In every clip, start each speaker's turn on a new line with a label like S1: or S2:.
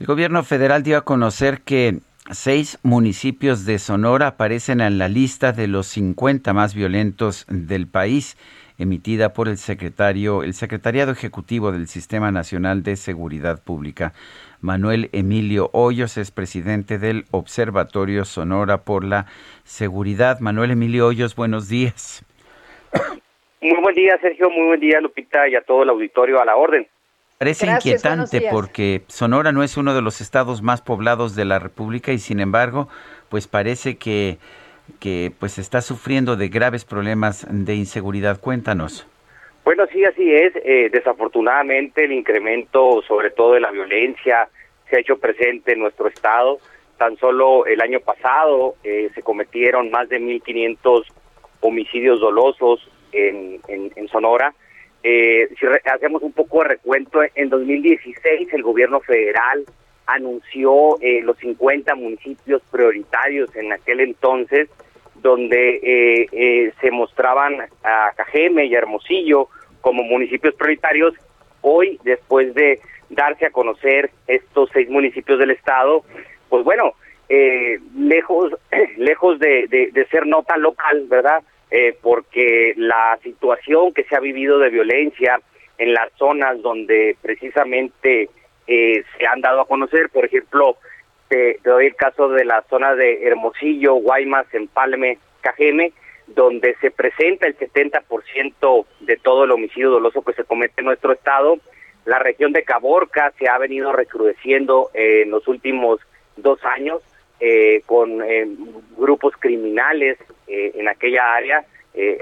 S1: El gobierno federal dio a conocer que seis municipios de Sonora aparecen en la lista de los 50 más violentos del país emitida por el secretario, el Secretariado Ejecutivo del Sistema Nacional de Seguridad Pública. Manuel Emilio Hoyos es presidente del Observatorio Sonora por la Seguridad. Manuel Emilio Hoyos, buenos días.
S2: Muy buen día, Sergio. Muy buen día, Lupita, y a todo el auditorio a la orden.
S1: Parece inquietante porque Sonora no es uno de los estados más poblados de la República y sin embargo, pues parece que que pues está sufriendo de graves problemas de inseguridad. Cuéntanos.
S2: Bueno, sí, así es. Eh, desafortunadamente el incremento, sobre todo de la violencia, se ha hecho presente en nuestro estado. Tan solo el año pasado eh, se cometieron más de 1.500 homicidios dolosos en, en, Sonora. Eh, si hacemos un poco de recuento, en 2016 el gobierno federal anunció eh, los 50 municipios prioritarios en aquel entonces, donde eh, eh, se mostraban a Cajeme y Hermosillo como municipios prioritarios. Hoy, después de darse a conocer estos seis municipios del estado, pues bueno, lejos, lejos de, de, ser nota local, ¿verdad? Porque la situación que se ha vivido de violencia en las zonas donde precisamente eh, se han dado a conocer. Por ejemplo, te, doy el caso de la zona de Hermosillo, Guaymas, Empalme, Cajeme, donde se presenta el 70% de todo el homicidio doloso que se comete en nuestro estado. La región de Caborca se ha venido recrudeciendo en los últimos dos años eh, con eh, grupos criminales en aquella área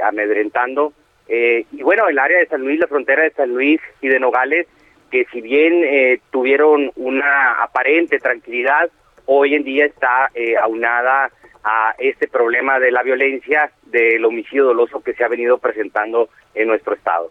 S2: amedrentando. y bueno, el área de San Luis, la frontera de San Luis y de Nogales, que si bien eh, tuvieron una aparente tranquilidad, hoy en día está eh, aunada a este problema de la violencia, del homicidio doloso que se ha venido presentando en nuestro estado.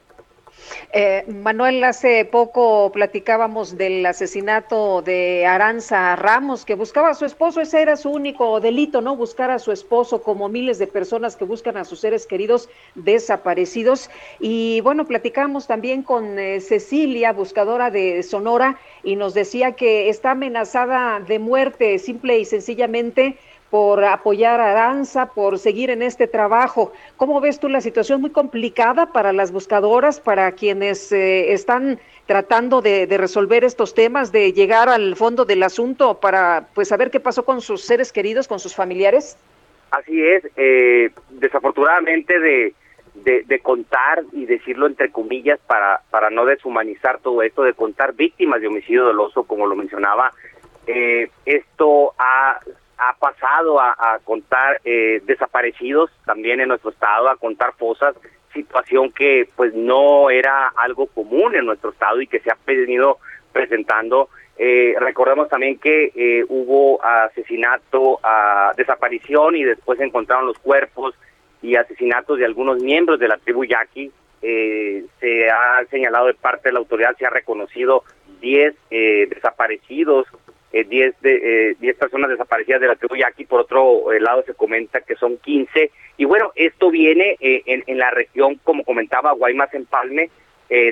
S3: Eh, Manuel, hace poco platicábamos del asesinato de Aranza Ramos, que buscaba a su esposo, ese era su único delito, ¿no? Buscar a su esposo, como miles de personas que buscan a sus seres queridos desaparecidos. Y bueno, platicamos también con eh, Cecilia, buscadora de Sonora, y nos decía que está amenazada de muerte, simple y sencillamente por apoyar a Aranza, por seguir en este trabajo. ¿Cómo ves tú la situación muy complicada para las buscadoras, para quienes eh, están tratando de, resolver estos temas, de llegar al fondo del asunto para pues saber qué pasó con sus seres queridos, con sus familiares?
S2: Así es, eh, desafortunadamente de, de, contar y decirlo entre comillas para, para no deshumanizar todo esto, de contar víctimas de homicidio doloso, como lo mencionaba, eh, esto ha ha pasado a, contar eh, desaparecidos también en nuestro estado, a contar fosas, situación que pues no era algo común en nuestro estado y que se ha venido presentando. Eh, recordemos también que eh, hubo asesinato, a desaparición y después encontraron los cuerpos y asesinatos de algunos miembros de la tribu Yaqui. se ha señalado de parte de la autoridad, se ha reconocido 10 desaparecidos 10 eh, eh, personas desaparecidas de la tribu Yaqui, por otro eh, lado se comenta que son 15. Y bueno, esto viene eh, en, en, la región, como comentaba, Guaymas en Palme,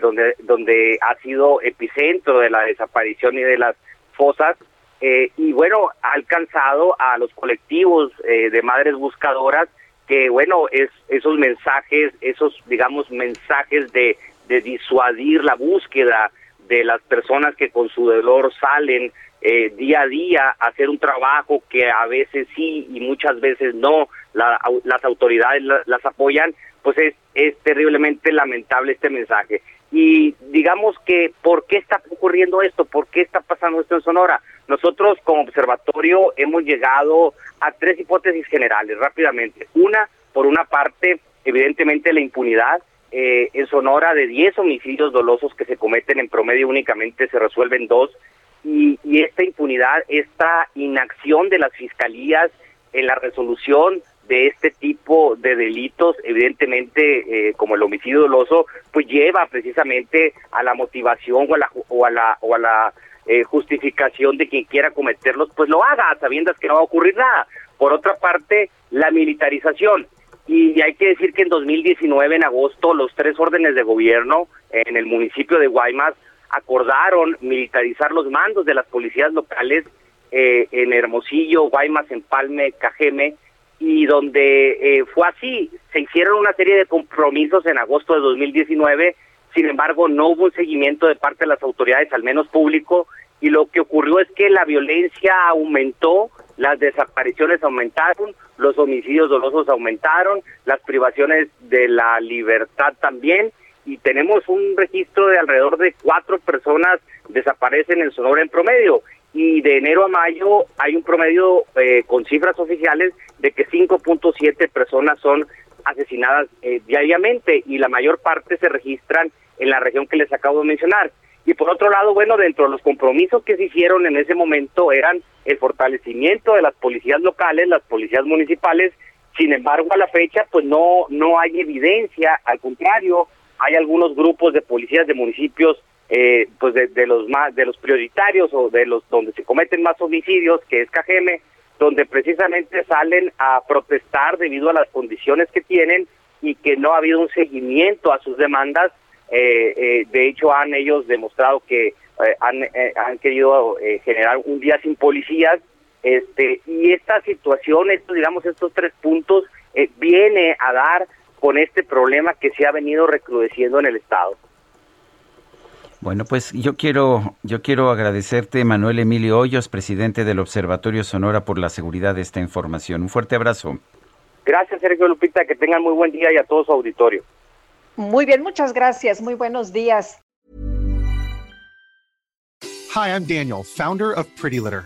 S2: donde, donde ha sido epicentro de la desaparición y de las fosas. y bueno, ha alcanzado a los colectivos de madres buscadoras que, bueno, es, esos mensajes, esos, digamos, mensajes de, de disuadir la búsqueda de las personas que con su dolor salen eh, día a día hacer un trabajo que a veces sí y muchas veces no, las autoridades las apoyan, pues es, es terriblemente lamentable este mensaje. Y digamos que, ¿por qué está ocurriendo esto? ¿Por qué está pasando esto en Sonora? Nosotros como observatorio hemos llegado a tres hipótesis generales rápidamente. Una, por una parte, evidentemente la impunidad eh, en Sonora de 10 homicidios dolosos que se cometen en promedio únicamente se resuelven dos y, esta impunidad, esta inacción de las fiscalías en la resolución de este tipo de delitos, evidentemente eh, como el homicidio doloso, pues lleva precisamente a la motivación o a la o a la o a la eh, justificación de quien quiera cometerlos, pues lo haga, sabiendo que no va a ocurrir nada. Por otra parte, la militarización. Y hay que decir que en 2019, en agosto, los tres órdenes de gobierno en el municipio de Guaymas acordaron militarizar los mandos de las policías locales eh, en Hermosillo, Guaymas, Empalme, Cajeme, y donde eh, fue así. Se hicieron una serie de compromisos en agosto de 2019, sin embargo, no hubo un seguimiento de parte de las autoridades, al menos público, y lo que ocurrió es que la violencia aumentó, las desapariciones aumentaron, los homicidios dolosos aumentaron, las privaciones de la libertad también, y tenemos un registro de alrededor de cuatro personas desaparecen en Sonora en promedio y de enero a mayo hay un promedio eh, con cifras oficiales de que 5.7 personas son asesinadas eh, diariamente y la mayor parte se registran en la región que les acabo de mencionar. Y por otro lado, bueno, dentro de los compromisos que se hicieron en ese momento eran el fortalecimiento de las policías locales, las policías municipales. Sin embargo, a la fecha, pues no no hay evidencia, al contrario, hay algunos grupos de policías de municipios eh, pues de, los más de los prioritarios o de los donde se cometen más homicidios que es Cajeme donde precisamente salen a protestar debido a las condiciones que tienen y que no ha habido un seguimiento a sus demandas. Eh, eh, de hecho han ellos demostrado que han, han querido generar un día sin policías. Este y esta situación estos digamos estos tres puntos viene a dar con este problema que se ha venido recrudeciendo en el estado.
S1: Bueno, pues yo quiero yo quiero agradecerte Manuel Emilio Hoyos, presidente del Observatorio Sonora por la seguridad de esta información. Un fuerte abrazo.
S2: Gracias, Sergio Lupita, que tengan muy buen día y a todo su auditorio.
S3: Muy bien, muchas gracias. Muy buenos días.
S4: Hi, I'm Daniel, founder of Pretty Litter.